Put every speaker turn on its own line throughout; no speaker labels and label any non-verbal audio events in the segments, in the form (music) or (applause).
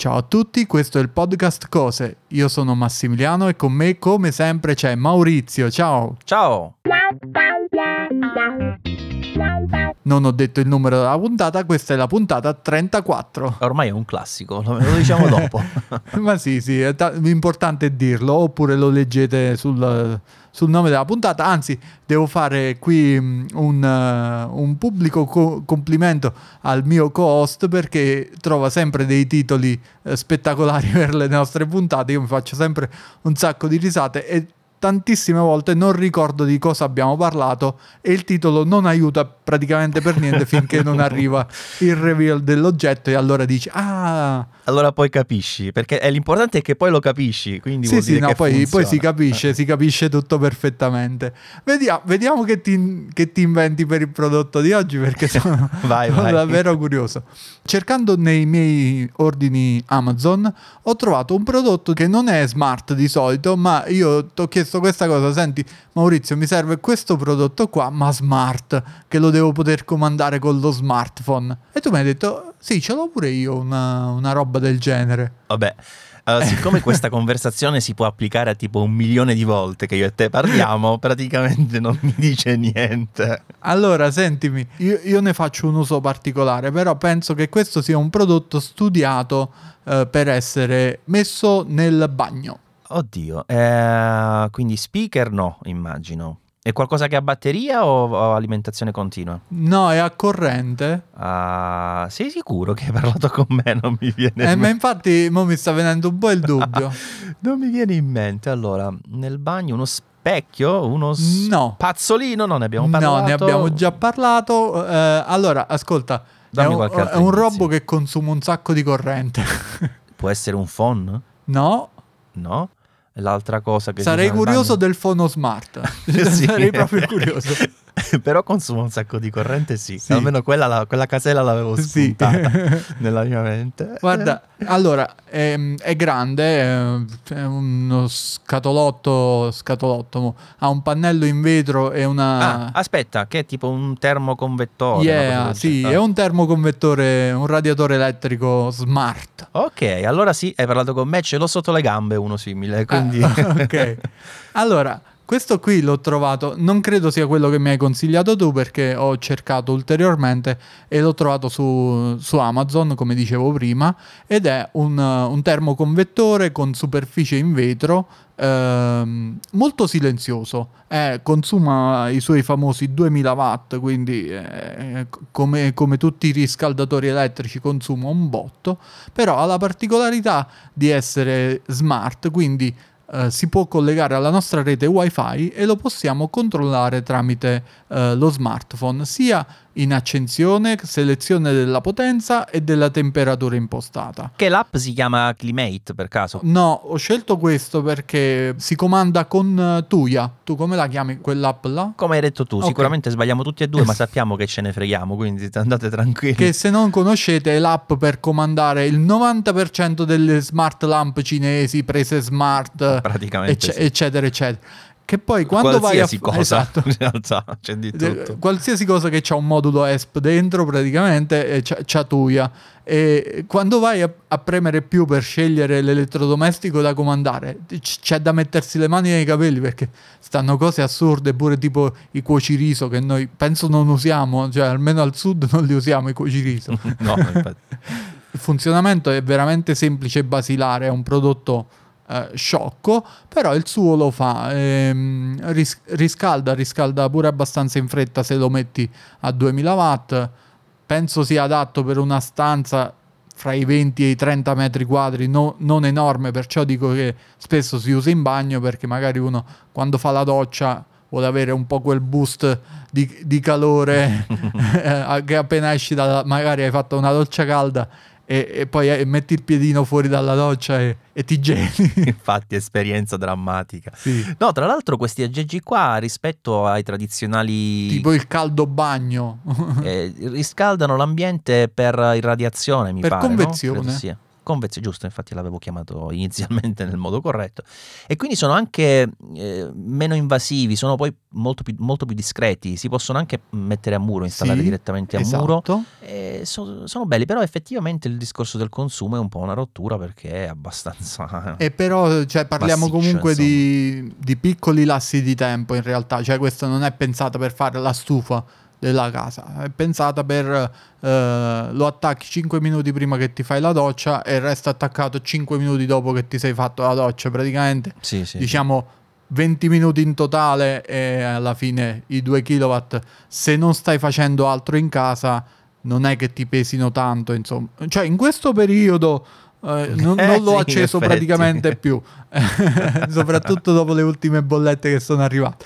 Ciao a tutti, questo è il podcast Cose. Io sono Massimiliano e con me, come sempre, c'è Maurizio. Ciao.
Ciao.
Non ho detto il numero della puntata, questa è la puntata 34.
Ormai è un classico, lo, diciamo (laughs) dopo.
Ma sì, sì, è ta- l'importante è dirlo, oppure lo leggete sul, sul nome della puntata. Anzi, devo fare qui un, uh, un pubblico co- complimento al mio co-host perché trova sempre dei titoli uh, spettacolari (laughs) per le nostre puntate. Io mi faccio sempre un sacco di risate e tantissime volte non ricordo di cosa abbiamo parlato e il titolo non aiuta praticamente per niente (laughs) finché non arriva il reveal dell'oggetto e allora dici ah
allora poi capisci perché è l'importante è che poi lo capisci quindi
sì sì no, poi,
poi,
si capisce si capisce tutto perfettamente. Vediamo, vediamo che, ti, che, ti, inventi per il prodotto di oggi perché (laughs) sono,
vai,
sono
vai.
davvero curioso. Cercando nei miei ordini Amazon ho trovato un prodotto che non è smart di solito ma io ti ho chiesto questa cosa senti Maurizio mi serve questo prodotto qua ma smart che lo devo poter comandare con lo smartphone e tu mi hai detto sì ce l'ho pure io una, una roba del genere
vabbè Uh, siccome questa (laughs) conversazione si può applicare a tipo un milione di volte che io e te parliamo, praticamente non mi dice niente.
Allora, sentimi, io, io ne faccio un uso particolare, però penso che questo sia un prodotto studiato uh, per essere messo nel bagno.
Oddio, eh, quindi speaker no, immagino. È qualcosa che ha batteria o, alimentazione continua?
No, è a corrente.
Uh, sei sicuro che hai parlato con me? Non mi viene
eh,
in mente.
Ma infatti mo mi sta venendo un po' il dubbio. (laughs)
non mi viene in mente. Allora, nel bagno uno specchio, uno
no.
spazzolino, non ne abbiamo parlato.
No, ne abbiamo già parlato. Eh, allora, ascolta,
Dammi
è un, è un robo che consuma un sacco di corrente.
Può essere un phone?
No.
No? L'altra cosa che
sarei curioso del fono smart. (laughs) sì. sarei proprio curioso. (laughs) (laughs)
Però consuma un sacco di corrente, sì. sì. Almeno quella, quella, casella l'avevo spuntata sì. (laughs) nella mia mente.
Guarda, allora è, è grande, è uno scatolotto, scatolotto. Ha un pannello in vetro e una.
Ah, aspetta, che è tipo un termoconvettore.
Yeah, sì, è un termoconvettore, un radiatore elettrico smart.
Ok, allora sì, hai parlato con me, ce l'ho sotto le gambe uno simile. Quindi...
Ah, (laughs) ok. Allora. Questo qui l'ho trovato, non credo sia quello che mi hai consigliato tu perché ho cercato ulteriormente e l'ho trovato su, su Amazon, come dicevo prima, ed è un, un termoconvettore con superficie in vetro ehm, molto silenzioso, eh, consuma i suoi famosi 2000 watt, quindi eh, come, come tutti i riscaldatori elettrici consuma un botto, però ha la particolarità di essere smart, quindi Uh, si può collegare alla nostra rete wifi e lo possiamo controllare tramite uh, lo smartphone sia in accensione, selezione della potenza e della temperatura impostata.
Che l'app si chiama Climate per caso?
No, ho scelto questo perché si comanda con Tuya. Tu come la chiami quell'app là?
Come hai detto tu, okay. sicuramente sbagliamo tutti e due, ma (laughs) sappiamo che ce ne freghiamo, quindi (laughs) andate tranquilli.
Che se non conoscete è l'app per comandare il 90% delle smart lamp cinesi, prese smart, (laughs)
praticamente
ecc-
sì.
eccetera, eccetera. Che poi quando
qualsiasi
vai
a
cosa esatto. (laughs)
in realtà c'è di tutto.
qualsiasi cosa che ha un modulo ESP dentro praticamente c'ha, Tuya e quando vai a, a, premere più per scegliere l'elettrodomestico da comandare c'è da mettersi le mani nei capelli perché stanno cose assurde pure tipo i cuociriso che noi penso non usiamo cioè almeno al sud non li usiamo i cuociriso. (laughs)
No infatti.
Il funzionamento è veramente semplice e basilare è un prodotto eh, sciocco, però il suo lo fa, ehm, ris- riscalda, riscalda pure abbastanza in fretta se lo metti a 2000 watt, penso sia adatto per una stanza fra i 20 e i 30 metri quadri, no, non enorme, perciò dico che spesso si usa in bagno perché magari uno quando fa la doccia vuole avere un po' quel boost di, di calore (laughs) (laughs) eh, che appena esci da magari hai fatto una doccia calda e, e poi eh, metti il piedino fuori dalla doccia e, e ti geli. (laughs)
Infatti, esperienza drammatica.
Sì.
No, tra l'altro, questi aggeggi qua rispetto ai tradizionali.
Tipo il caldo bagno. (laughs)
eh, riscaldano l'ambiente per irradiazione, mi
per
pare.
convezione.
No? Sì. convezione, giusto, infatti l'avevo chiamato inizialmente nel modo corretto. E quindi sono anche eh, meno invasivi, sono poi molto più, molto più, discreti, si possono anche mettere a muro, installare
sì,
direttamente a
esatto.
muro. So, sono belli, però effettivamente il discorso del consumo è un po' una rottura perché è abbastanza...
E però cioè, parliamo comunque di, di piccoli lassi di tempo in realtà, cioè questa non è pensata per fare la stufa della casa. È pensata per eh, lo attacchi 5 minuti prima che ti fai la doccia e resta attaccato 5 minuti dopo che ti sei fatto la doccia. Praticamente,
sì, sì,
diciamo 20 minuti in totale e alla fine i 2 kW. Se non stai facendo altro in casa, non è che ti pesino tanto. Insomma, cioè in questo periodo. Eh, non, (laughs)
eh,
non l'ho
sì,
acceso praticamente più, (laughs) soprattutto dopo le ultime bollette che sono arrivate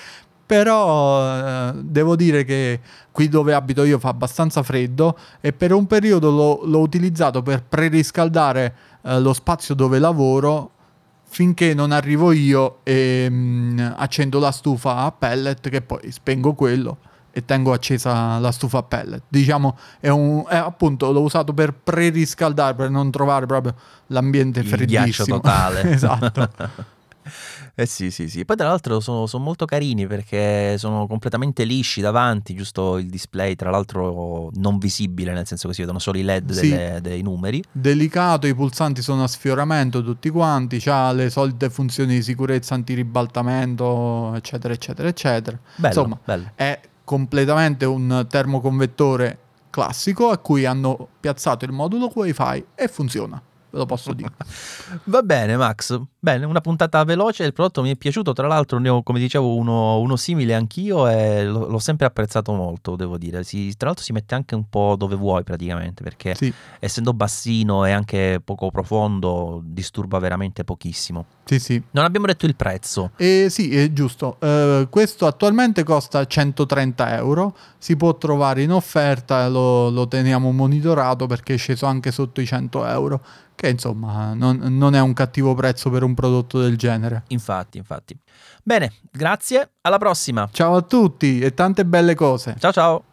però eh, devo dire che qui dove abito io fa abbastanza freddo e per un periodo l'ho, l'ho utilizzato per preriscaldare eh, lo spazio dove lavoro finché non arrivo io e mh, mm, accendo la stufa a pellet che poi spengo quello e tengo accesa la stufa a pellet. Diciamo, è un, è appunto l'ho usato per preriscaldare, per non trovare proprio l'ambiente
Il
freddissimo.
ghiaccio totale. (laughs)
esatto. (laughs)
Eh sì, sì, sì. Poi tra l'altro sono, sono, molto carini perché sono completamente lisci davanti, giusto il display, tra l'altro non visibile, nel senso che si vedono solo i LED sì. delle, dei numeri.
Delicato, i pulsanti sono a sfioramento tutti quanti, ha le solite funzioni di sicurezza, antiribaltamento, eccetera, eccetera, eccetera.
Bello,
Insomma,
bello.
è completamente un termoconvettore classico a cui hanno piazzato il modulo Wi-Fi e funziona ve lo posso dire.
Va bene, Max. Bene, una puntata veloce. Il prodotto mi è piaciuto. Tra l'altro, ne ho, come dicevo, uno, uno simile anch'io e l'ho, l'ho, sempre apprezzato molto, devo dire. Si, tra l'altro, si mette anche un po' dove vuoi, praticamente, perché
sì.
essendo bassino e anche poco profondo, disturba veramente pochissimo.
Sì, sì.
Non abbiamo detto il prezzo.
Eh, sì, è giusto. Uh, questo attualmente costa 130 euro. Si può trovare in offerta, lo, lo teniamo monitorato perché è sceso anche sotto i 100 euro che insomma non, non, è un cattivo prezzo per un prodotto del genere.
Infatti, infatti. Bene, grazie, alla prossima.
Ciao a tutti e tante belle cose.
Ciao ciao.